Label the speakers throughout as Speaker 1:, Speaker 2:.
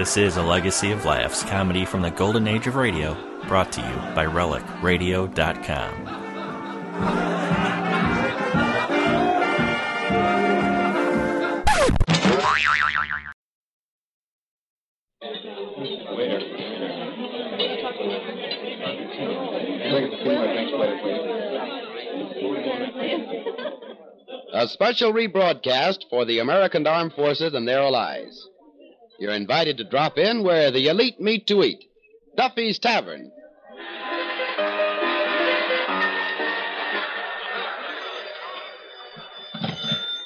Speaker 1: This is a legacy of laughs, comedy from the golden age of radio, brought to you by RelicRadio.com.
Speaker 2: A special rebroadcast for the American Armed Forces and their allies. You're invited to drop in where the elite meet to eat Duffy's Tavern.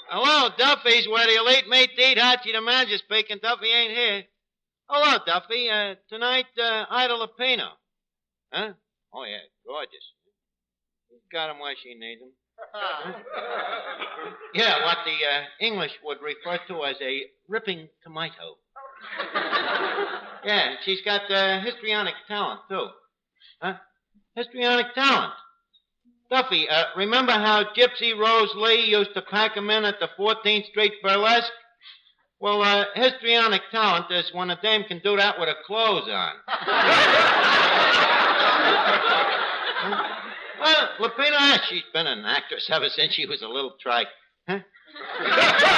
Speaker 3: Hello, Duffy's, where the elite meet to eat. Archie the manager speaking. Duffy ain't here. Hello, Duffy. Uh, tonight, uh, Ida Lupino. Huh? Oh, yeah, gorgeous. Got him where she needs him. yeah, what the uh, English would refer to as a ripping tomato. yeah, and she's got uh, histrionic talent, too. Huh? Histrionic talent. Duffy, uh, remember how Gypsy Rose Lee used to pack 'em in at the 14th Street Burlesque? Well, uh, histrionic talent is when a dame can do that with her clothes on. well, Lupina, she's been an actress ever since she was a little trike. Huh?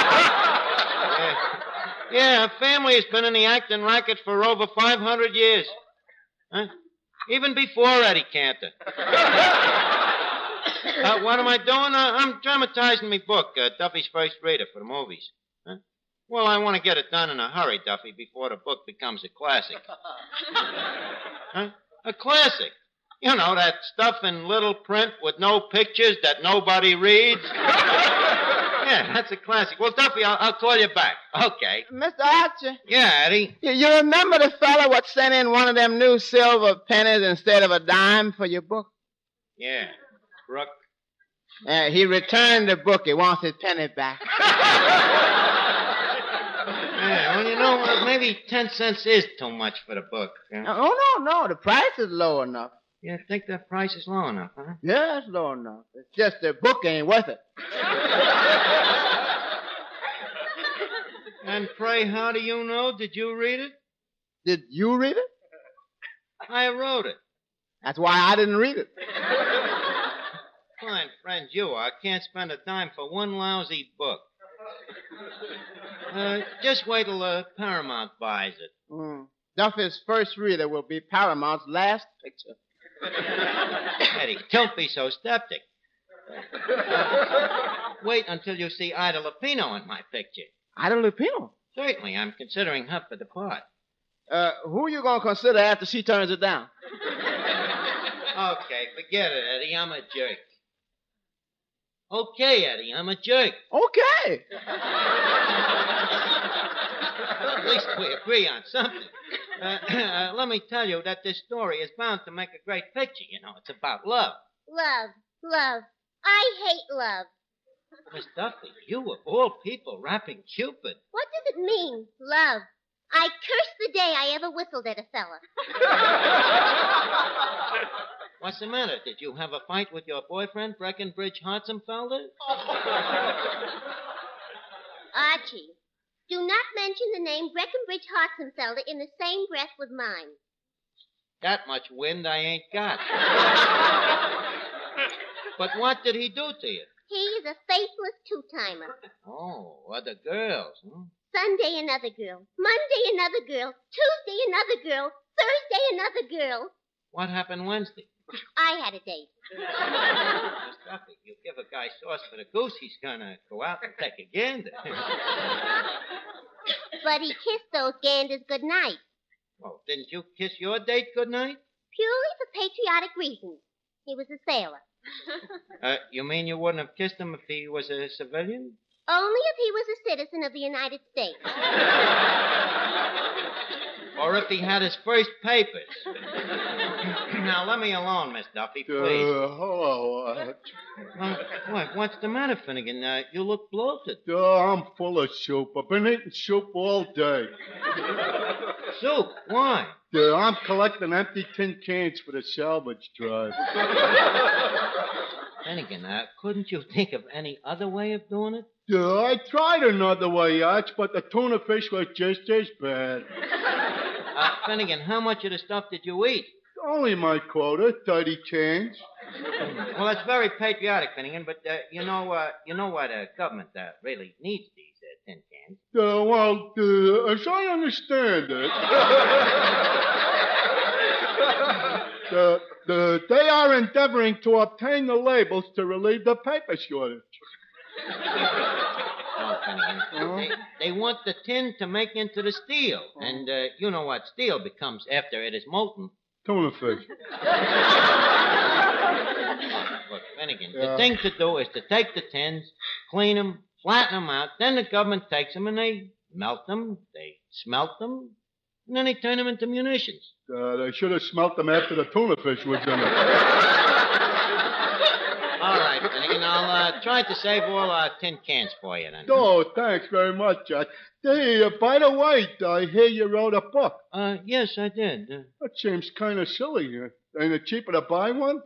Speaker 3: yeah. her family has been in the acting racket for over 500 years. Huh? Even before Eddie Cantor. Uh, what am I doing? Uh, I'm dramatizing my book, uh, Duffy's First Reader, for the movies. Huh? Well, I want to get it done in a hurry, Duffy, before the book becomes a classic. huh? A classic. You know, that stuff in little print with no pictures that nobody reads. yeah, that's a classic. Well, Duffy, I'll, I'll call you back. Okay.
Speaker 4: Mr. Archer,
Speaker 3: Yeah, Eddie.
Speaker 4: you, you remember the fellow what sent in one of them new silver pennies instead of a dime for your book?
Speaker 3: Yeah. Brooke.
Speaker 4: Uh, he returned the book. He wants his penny back.
Speaker 3: Yeah, well, you know, maybe 10 cents is too much for the book. huh?
Speaker 4: oh, no, no. The price is low enough.
Speaker 3: You think that price is low enough, huh?
Speaker 4: Yeah, it's low enough. It's just the book ain't worth it.
Speaker 3: And pray, how do you know? Did you read it?
Speaker 4: Did you read it?
Speaker 3: I wrote it.
Speaker 4: That's why I didn't read it.
Speaker 3: Fine friend you are. Can't spend a dime for one lousy book. Uh, just wait till uh, Paramount buys it.
Speaker 4: Mm. Duffy's first reader will be Paramount's last.
Speaker 3: Eddie, don't be so skeptic. Wait until you see Ida Lupino in my picture.
Speaker 4: Ida Lupino.
Speaker 3: Certainly, I'm considering her for the part.
Speaker 4: Uh, who are you gonna consider after she turns it down?
Speaker 3: Okay, forget it, Eddie. I'm a jerk. Okay, Eddie, I'm a jerk.
Speaker 4: Okay.
Speaker 3: At least we agree on something. Uh, uh, let me tell you that this story is bound to make a great picture. You know, it's about love.
Speaker 5: Love, love. I hate love.
Speaker 3: Miss Duffy, you of all people rapping Cupid.
Speaker 5: What does it mean, love? I curse the day I ever whistled at a fella.
Speaker 3: What's the matter? Did you have a fight with your boyfriend, Breckenbridge Hartzenfelder?
Speaker 5: Archie, do not mention the name Breckenridge Hartzenfelder in the same breath with mine.
Speaker 3: That much wind I ain't got. but what did he do to you?
Speaker 5: He is a faithless two-timer.
Speaker 3: Oh, other girls, huh?
Speaker 5: Sunday, another girl. Monday, another girl. Tuesday, another girl. Thursday, another girl.
Speaker 3: What happened Wednesday?
Speaker 5: I had a date.
Speaker 3: You give a guy sauce for the goose, he's gonna go out and take a gander.
Speaker 5: But he kissed those ganders goodnight.
Speaker 3: well, didn't you kiss your date goodnight?
Speaker 5: Purely for patriotic reasons. He was a sailor.
Speaker 3: Uh, you mean you wouldn't have kissed him if he was a civilian?
Speaker 5: Only if he was a citizen of the United States.
Speaker 3: Or if he had his first papers? now, let me alone, Miss Duffy, please.
Speaker 6: Uh, hello, Arch.
Speaker 3: Well, what, what's the matter, Finnegan? Uh, you look bloated.
Speaker 6: Uh, I'm full of soup. I've been eating soup all day.
Speaker 3: Soup? Why?
Speaker 6: Uh, I'm collecting empty tin cans for the salvage drive.
Speaker 3: Finnegan, uh, couldn't you think of any other way of doing it?
Speaker 6: Uh, I tried another way, Arch, but the tuna fish was just as bad.
Speaker 3: Uh, Finnegan, how much of the stuff did you eat?
Speaker 6: Only my quota, 30 change.
Speaker 3: Well, that's very patriotic, Finnegan, but uh, you know, uh, you know what uh, government uh, really needs these uh, tin cans.
Speaker 6: Uh, well, uh, as I understand it, the, the, they are endeavoring to obtain the labels to relieve the paper shortage.
Speaker 3: No, Finnegan. They, they want the tin to make into the steel, and uh, you know what steel becomes after it is molten.
Speaker 6: Tuna fish.
Speaker 3: Look, Finnegan,
Speaker 6: Yeah.
Speaker 3: the thing to do is to take the tins, clean them, flatten them out. Then the government takes them and they melt them, they smelt them, and then they turn them into munitions.
Speaker 6: Uh, they should have smelt them after the tuna fish was in it.
Speaker 3: All right, Finnegan, I'll uh, try to save all our tin cans for you then.
Speaker 6: Oh, thanks very much, Jack. Hey, uh, by the way, I hear you wrote a book.
Speaker 3: Uh, yes, I did. Uh,
Speaker 6: That seems kind of silly. Uh, Ain't it cheaper to buy one?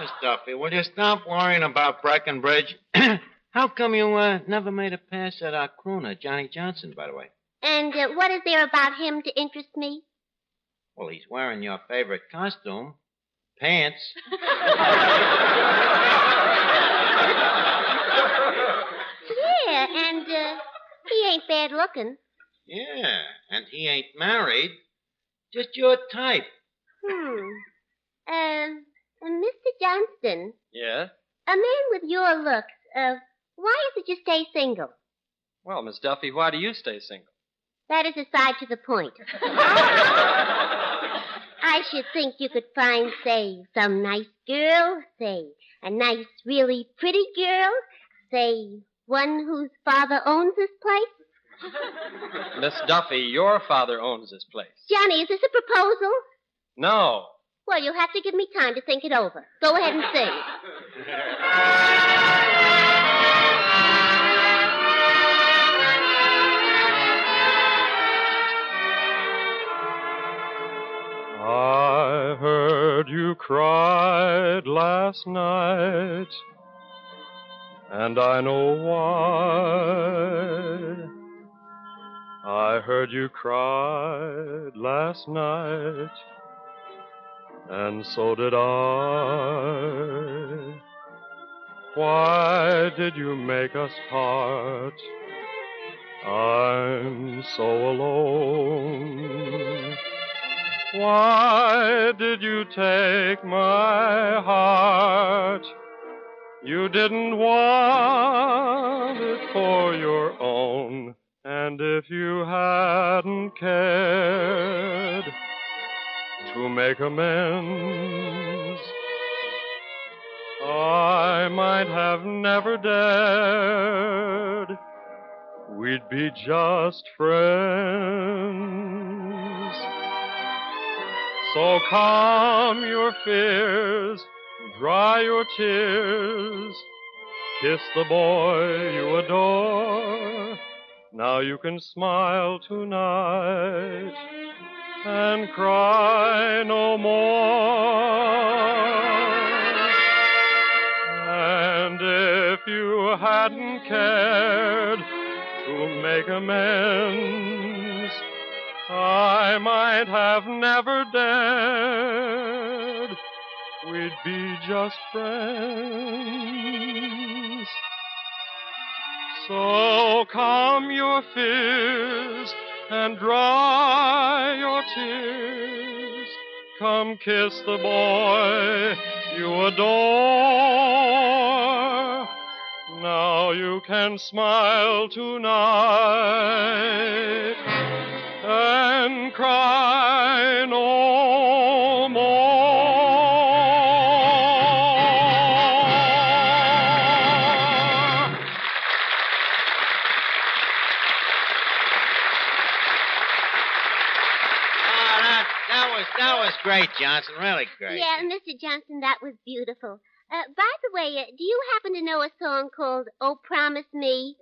Speaker 3: Miss Duffy, will you stop worrying about Breckenbridge? How come you uh, never made a pass at our crooner, Johnny Johnson, by the way?
Speaker 5: And uh, what is there about him to interest me?
Speaker 3: Well, he's wearing your favorite costume, pants.
Speaker 5: Yeah, and uh, he ain't bad looking.
Speaker 3: Yeah, and he ain't married. Just your type.
Speaker 5: Hmm. Um, uh, Mr. Johnson,
Speaker 7: Yeah?
Speaker 5: a man with your looks, uh, why is it you stay single?
Speaker 7: Well, Miss Duffy, why do you stay single?
Speaker 5: That is aside to the point. I should think you could find, say, some nice girl, say, a nice, really pretty girl, say, one whose father owns this place.
Speaker 7: Miss Duffy, your father owns this place.
Speaker 5: Johnny, is this a proposal?
Speaker 7: No.
Speaker 5: Well, you'll have to give me time to think it over. Go ahead and sing.
Speaker 8: I heard you cried last night, and I know why. I heard you cried last night, and so did I. Why did you make us part? I'm so alone. Why did you take my heart? You didn't want it for your own. And if you hadn't cared to make amends, I might have never dared. We'd be just friends. So calm your fears, dry your tears, kiss the boy you adore. Now you can smile tonight and cry no more. And if you hadn't cared to make amends, I might have never dared. We'd be just friends. So calm your fears and dry your tears. Come kiss the boy you adore. Now you can smile tonight and cry no more.
Speaker 3: Oh, that, that was that was great, Johnson. Really great.
Speaker 5: Yeah, Mr. Johnson, that was beautiful. Uh, by the way, uh, do you happen to know a song called "Oh Promise Me"?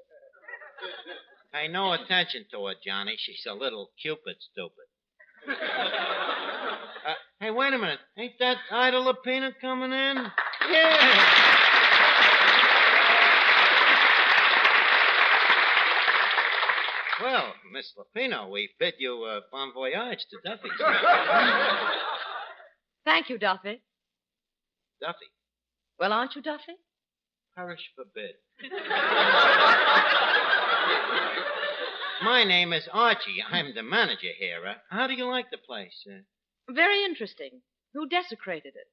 Speaker 3: Pay no attention to her, Johnny. She's a little Cupid stupid. uh, hey, wait a minute. Ain't that Ida Lapina coming in? Yeah. Well, Miss Lapino, we bid you uh, bon voyage to Duffy's.
Speaker 9: Thank you, Duffy.
Speaker 3: Duffy,
Speaker 9: Well, aren't you Duffy?
Speaker 3: perish forbid. My name is Archie. I'm the manager here. Uh, how do you like the place? Uh,
Speaker 9: Very interesting. Who desecrated it?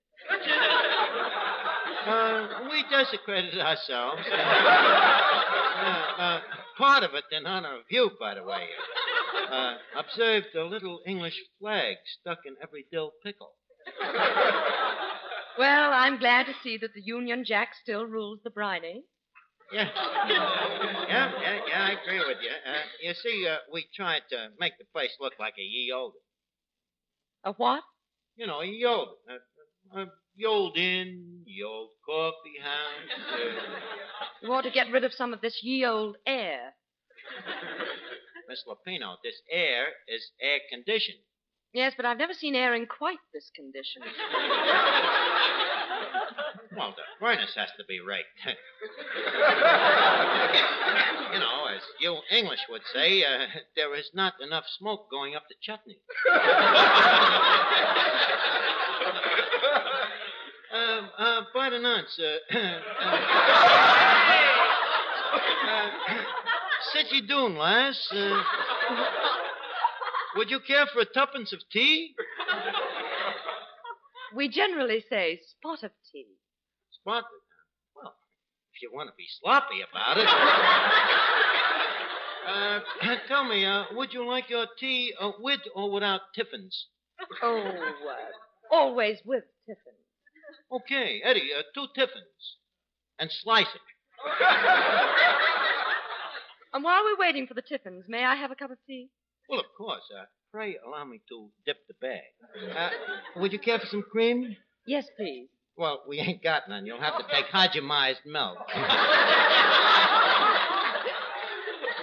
Speaker 3: Uh, we desecrated ourselves. Uh, uh, part of it in honor of you, by the way. Uh, observed a little English flag stuck in every dill pickle.
Speaker 9: Well, I'm glad to see that the Union Jack still rules the briny.
Speaker 3: Yeah. Yeah, yeah, yeah, I agree with you. Uh, you see, uh, we tried to make the place look like a ye olde.
Speaker 9: A what?
Speaker 3: You know, a ye olde. Uh, uh, ye old inn, ye old coffee house. Uh,
Speaker 9: You ought to get rid of some of this ye old air.
Speaker 3: Miss Lapino, this air is air conditioned.
Speaker 9: Yes, but I've never seen air in quite this condition.
Speaker 3: Well, the furnace has to be raked. you know, as you English would say, uh, there is not enough smoke going up the chutney. um, uh, by the nuts, uh, uh, sit ye doon, lass. Uh, would you care for a tuppence of tea?
Speaker 9: We generally say spot of tea.
Speaker 3: Spot. Well, if you want to be sloppy about it. uh, tell me, uh, would you like your tea uh, with or without tiffins?
Speaker 9: Oh, uh, always with tiffins.
Speaker 3: Okay, Eddie, uh, two tiffins. And slice it.
Speaker 9: And while we're waiting for the Tiffins, may I have a cup of tea?
Speaker 3: Well, of course. Uh, pray allow me to dip the bag. Uh, would you care for some cream?
Speaker 9: Yes, please.
Speaker 3: Well, we ain't got none. You'll have to take Hajimized milk.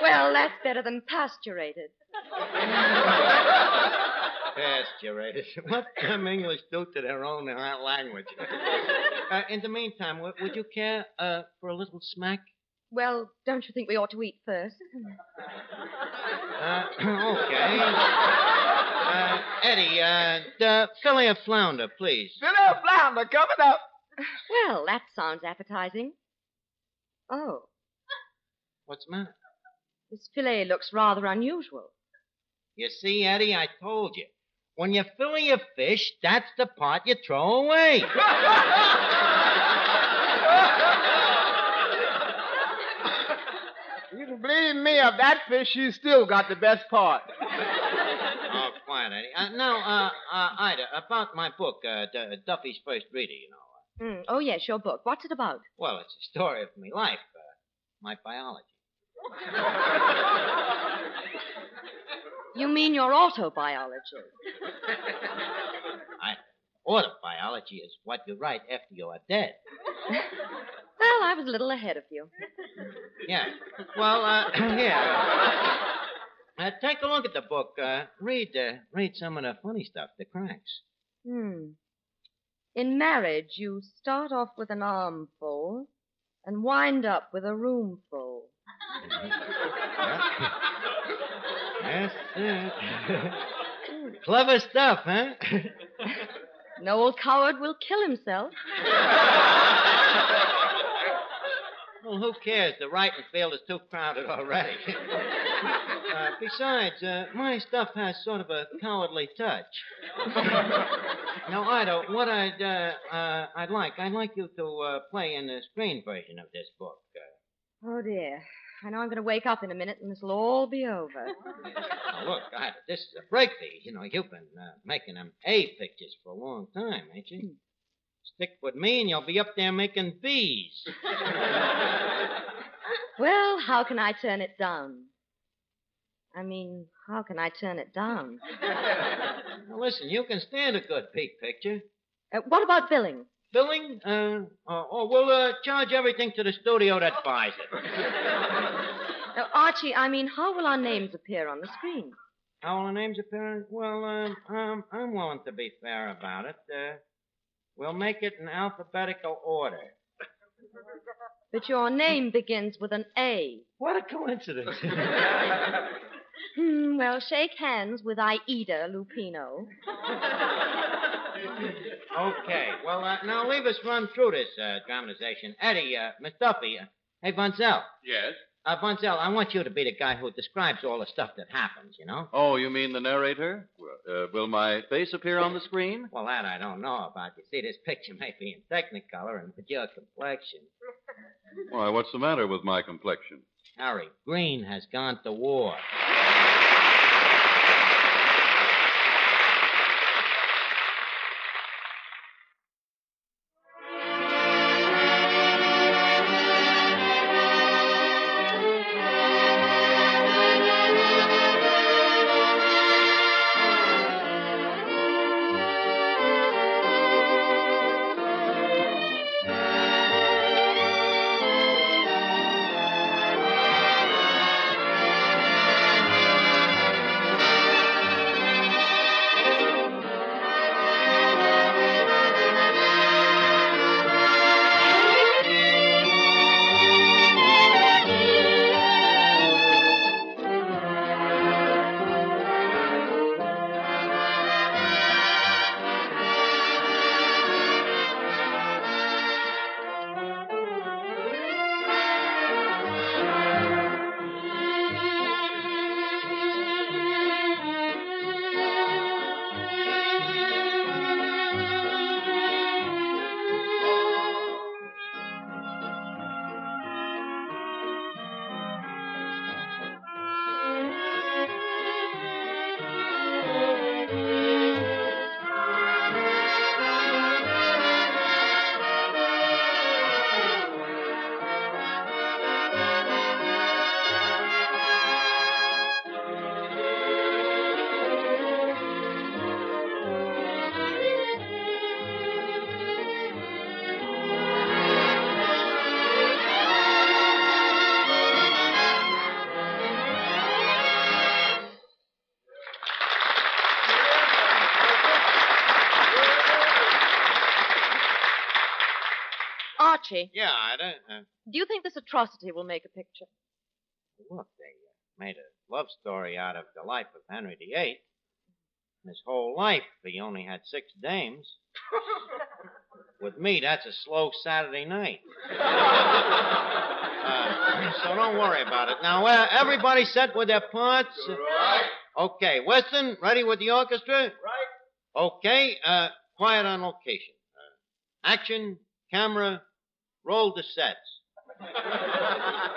Speaker 9: Well, that's better than pasturated.
Speaker 3: Pasturated. What them English do to their own language? Uh, in the meantime, w- would you care uh, for a little smack?
Speaker 9: Well, don't you think we ought to eat first?
Speaker 3: Uh, okay. Uh, Eddie, uh, the fillet of flounder, please.
Speaker 4: Filet of flounder coming up.
Speaker 9: Well, that sounds appetizing. Oh,
Speaker 3: What's the matter?
Speaker 9: this fillet looks rather unusual.
Speaker 3: You see, Eddie, I told you. When you fillet your fish, that's the part you throw away.
Speaker 4: You can believe me, of that fish, you still got the best part.
Speaker 3: Quiet, Eddie. Uh, now, uh, uh, Ida, about my book, uh, D- Duffy's First Reader, you know.
Speaker 9: Mm. Oh, yes, your book. What's it about?
Speaker 3: Well, it's a story of my life, uh, my biology.
Speaker 9: You mean your autobiology?
Speaker 3: I, autobiology is what you write after you are dead.
Speaker 9: Well, I was a little ahead of you.
Speaker 3: Yeah. Well, uh, here. Uh, take a look at the book. Uh, read, uh, read some of the funny stuff, the cracks.
Speaker 9: Hmm. In marriage, you start off with an armful and wind up with a roomful.
Speaker 3: Yes, sir. Clever stuff, huh?
Speaker 9: No old coward will kill himself.
Speaker 3: well, who cares? The writing field is too crowded already. uh, besides, uh, my stuff has sort of a cowardly touch. now, Ida, what I'd uh, uh, I'd like, I'd like you to uh, play in the screen version of this book. Uh,
Speaker 9: Oh, dear. I know I'm going to wake up in a minute and this will all be over.
Speaker 3: now, look, Ida, this is a break these. You know, you've been uh, making them A pictures for a long time, ain't you? Stick with me and you'll be up there making B's.
Speaker 9: Well, how can I turn it down? I mean, how can I turn it down?
Speaker 3: Now, listen, you can stand a good peak picture.
Speaker 9: Uh, what about billing?
Speaker 3: Billing? Uh, uh, oh, we'll uh, charge everything to the studio that buys it.
Speaker 9: Uh, Archie, I mean, how will our names appear on the screen?
Speaker 3: How will the names appear? Well, uh, um, I'm willing to be fair about it. Uh, we'll make it in alphabetical order.
Speaker 9: But your name begins with an A.
Speaker 3: What a coincidence.
Speaker 9: Hmm, well, shake hands with Aida Lupino.
Speaker 3: okay. Well, uh, now leave us run through this uh, dramatization. Eddie, uh, Miss Duffy. Uh, hey, Bunzel.
Speaker 10: Yes?
Speaker 3: Uh, Bunzel, I want you to be the guy who describes all the stuff that happens, you know?
Speaker 10: Oh, you mean the narrator? Uh, will my face appear on the screen?
Speaker 3: Well, that I don't know about. You see, this picture may be in Technicolor, and with your complexion.
Speaker 10: Why, what's the matter with my complexion?
Speaker 3: Harry, Green has gone to war.
Speaker 9: Archie,
Speaker 3: Yeah, Ida. Uh,
Speaker 9: do you think this atrocity will make a picture?
Speaker 3: look, they uh, made a love story out of the life of Henry VIII. His whole life, he only had six dames. With me, that's a slow Saturday night. Uh, so don't worry about it. Now, uh, everybody set with their parts?
Speaker 6: Right.
Speaker 3: Okay, Weston, ready with the orchestra? Right. Okay, uh, quiet on location. Uh, action, camera, roll the sets.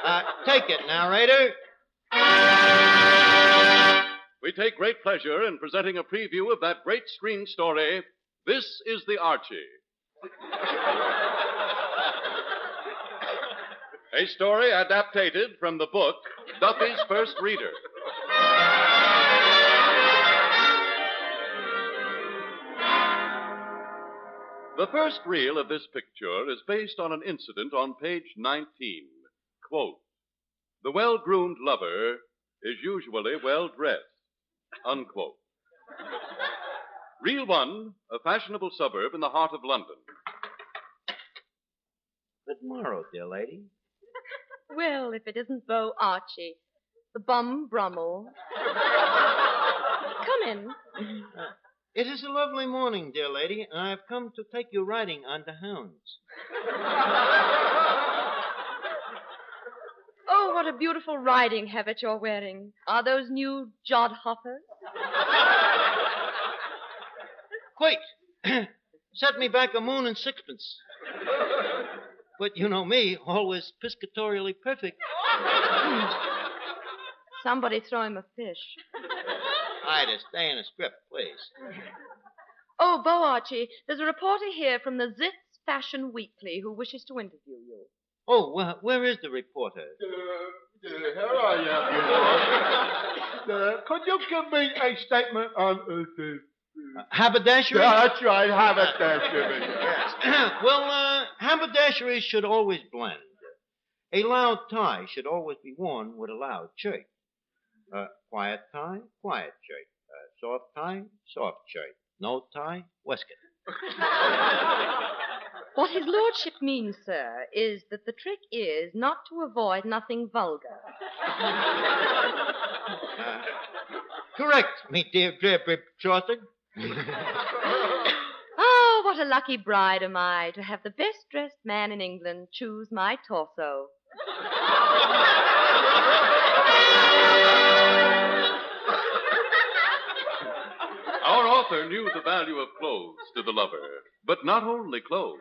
Speaker 3: Uh, take it, narrator.
Speaker 10: We take great pleasure in presenting a preview of that great screen story, This is the Archie. a story adapted from the book Duffy's First Reader. The first reel of this picture is based on an incident on page 19. Quote, the well-groomed lover is usually well dressed. Unquote. Reel one, a fashionable suburb in the heart of London.
Speaker 3: Good morrow, dear lady.
Speaker 9: Well, if it isn't Beau Archie, the bum Brummel. Come in.
Speaker 3: Uh, It is a lovely morning, dear lady, and I have come to take you riding on the hounds.
Speaker 9: Oh, what a beautiful riding habit you're wearing. Are those new Jod Hoppers?
Speaker 3: Quick! Set me back a moon and sixpence. But you know me, always piscatorially perfect.
Speaker 9: Somebody throw him a fish.
Speaker 3: Ida, stay in the script, please.
Speaker 9: Oh, Beau Archie, there's a reporter here from the Zitz Fashion Weekly who wishes to interview you.
Speaker 3: Oh, well, where is the reporter?
Speaker 6: Uh, uh, here I am. you know. Uh, could you give me a statement on uh, the.
Speaker 3: Uh, haberdashery?
Speaker 6: Yeah, that's right, haberdashery.
Speaker 3: yes. well, uh, haberdashery should always blend. A loud tie should always be worn with a loud shirt. Uh, quiet tie, quiet shirt. Uh, soft tie, soft shirt. No tie, waistcoat.
Speaker 9: What his lordship means, sir, is that the trick is not to avoid nothing vulgar.
Speaker 3: Correct, me dear Deborah Chaucer.
Speaker 9: Oh, what a lucky bride am I to have the best dressed man in England choose my torso.
Speaker 10: Author knew the value of clothes to the lover, but not only clothes.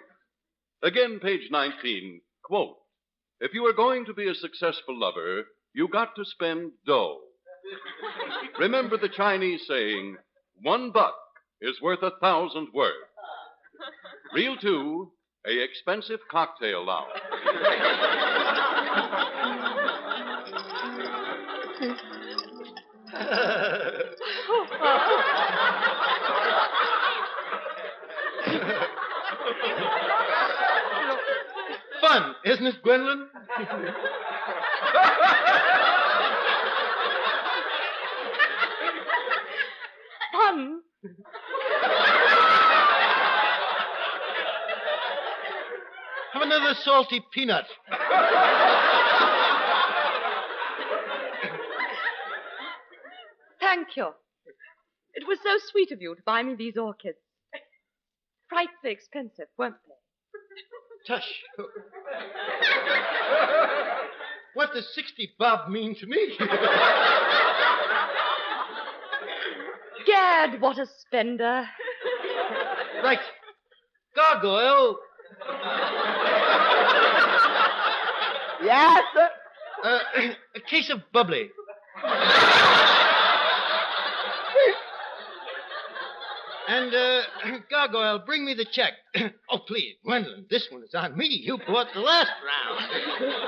Speaker 10: Again, page 19, quote, If you are going to be a successful lover, you got to spend dough. Remember the Chinese saying, one buck is worth a thousand words. Reel two, a expensive cocktail lounge.
Speaker 3: Fun, isn't it, Gwendolyn?
Speaker 9: Fun.
Speaker 3: Have another salty peanut.
Speaker 9: Thank you. It was so sweet of you to buy me these orchids. Frightfully expensive, weren't they?
Speaker 3: Tush. what does 60 bob mean to me?
Speaker 9: Gad, what a spender.
Speaker 3: right. Gargoyle.
Speaker 4: Yes, sir.
Speaker 3: Uh, a case of bubbly. And, uh, Gargoyle, bring me the check. oh, please, Gwendolyn, this one is on me. You bought the last round.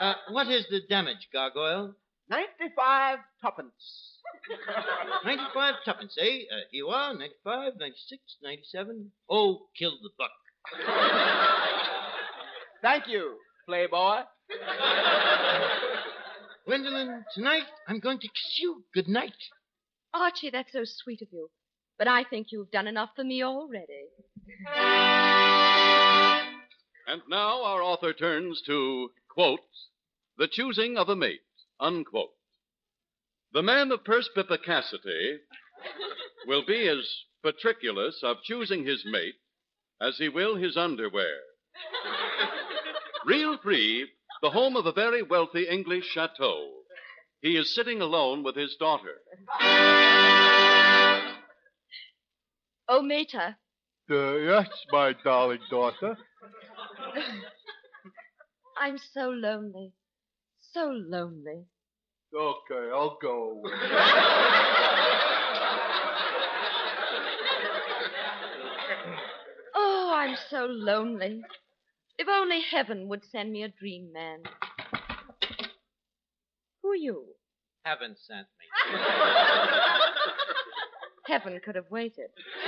Speaker 3: Uh, what is the damage, Gargoyle?
Speaker 4: 95 tuppence.
Speaker 3: 95 tuppence, eh? Uh, here you are, 95, 96, 97. Oh, kill the buck.
Speaker 4: Thank you, Playboy.
Speaker 3: Gwendolyn, tonight I'm going to kiss you good night.
Speaker 9: Archie, that's so sweet of you. But I think you've done enough for me already.
Speaker 10: And now our author turns to, quote, the choosing of a mate, unquote. The man of perspicacity will be as patriculous of choosing his mate as he will his underwear. Real free, the home of a very wealthy English chateau. He is sitting alone with his daughter.
Speaker 9: Oh, Mater,
Speaker 6: Uh, yes, my darling daughter.
Speaker 9: I'm so lonely. So lonely.
Speaker 6: Okay, I'll go away.
Speaker 9: Oh, I'm so lonely. If only heaven would send me a dream man. Who are you?
Speaker 3: Heaven sent me.
Speaker 9: Heaven could have waited.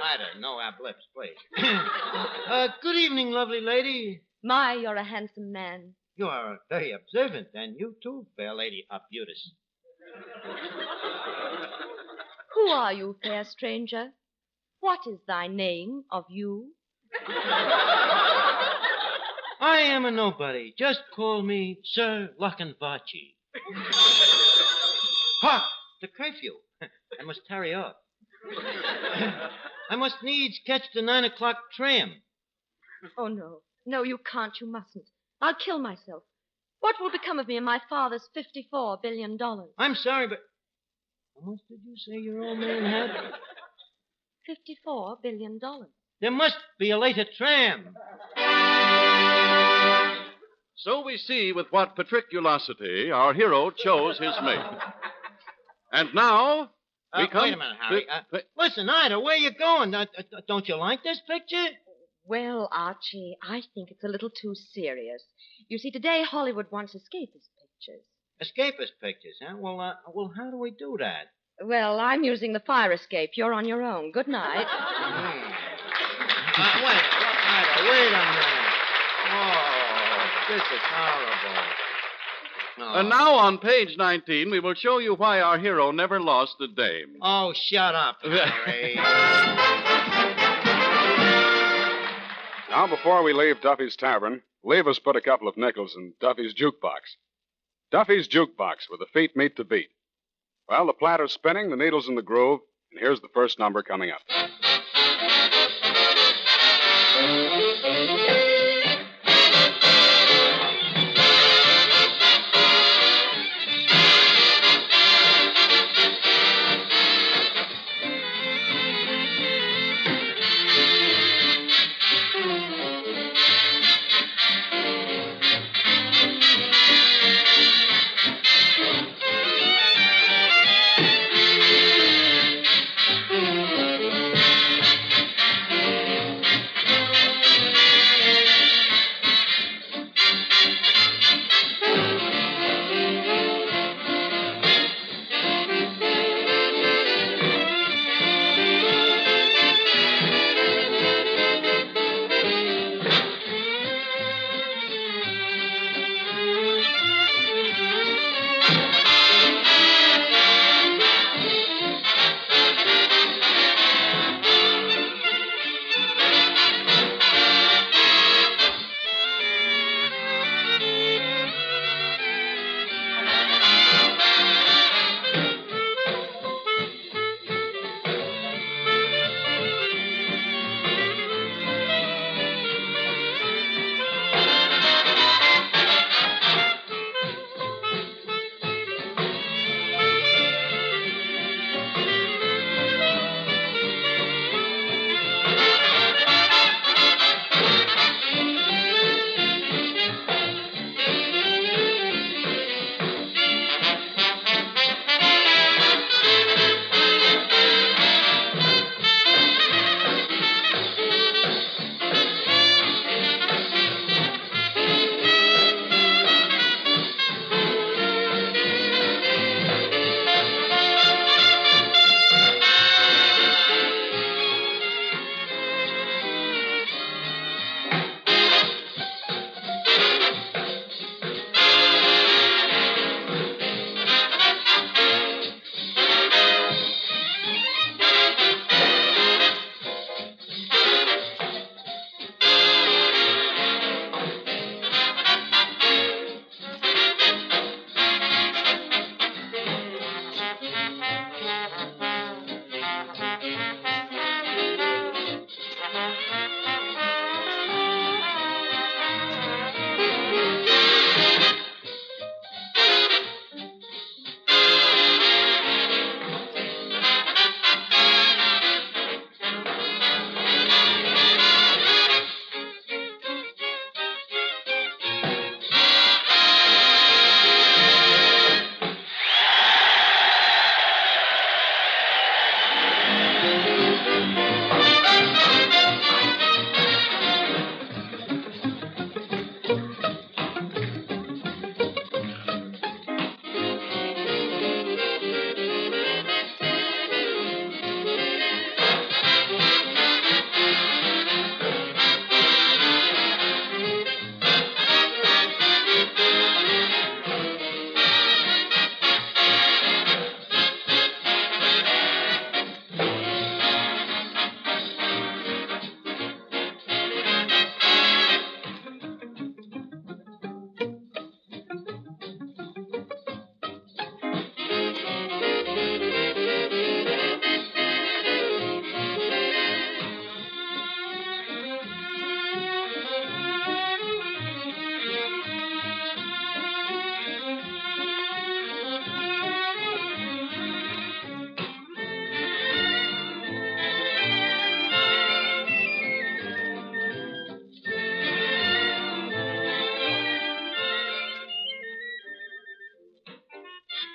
Speaker 3: Ida, no ad libs, please. uh, good evening, lovely lady.
Speaker 9: My, you're a handsome man.
Speaker 3: You are very observant, and you too, fair lady Arbutus.
Speaker 9: Who are you, fair stranger? What is thy name of you?
Speaker 3: I am a nobody. Just call me Sir Lochinvachi. Hark! The curfew. I must tarry off. I must needs catch the nine o'clock tram.
Speaker 9: Oh, no. No, you can't. You mustn't. I'll kill myself. What will become of me and my father's $54 billion?
Speaker 3: I'm sorry, but. How much did you say your old man had?
Speaker 9: $54 billion.
Speaker 3: There must be a later tram.
Speaker 10: So we see with what patriculosity our hero chose his mate. And now we
Speaker 3: Uh,
Speaker 10: come.
Speaker 3: wait a minute, Harry.
Speaker 10: to-
Speaker 3: Uh, listen, Ida, where you going? Uh, uh, don't you like this picture?
Speaker 9: Well, Archie, I think it's a little too serious. You see, today Hollywood wants escapist pictures.
Speaker 3: Escapist pictures, huh? Well, uh, well, how do we do that?
Speaker 9: Well, I'm using the fire escape. You're on your own. Good night.
Speaker 3: Hmm. Uh, wait, Ida, wait a minute. Oh, this is horrible. Oh.
Speaker 10: And now on page 19, we will show you why our hero never lost a dame.
Speaker 3: Oh, shut up, Harry.
Speaker 11: Now, before we leave Duffy's Tavern, leave us put a couple of nickels in Duffy's jukebox. Duffy's jukebox, where the feet meet the beat. Well, the platter's spinning, the needle's in the groove, and here's the first number coming up.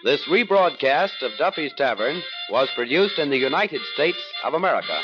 Speaker 2: This rebroadcast of Duffy's Tavern was produced in the United States of America.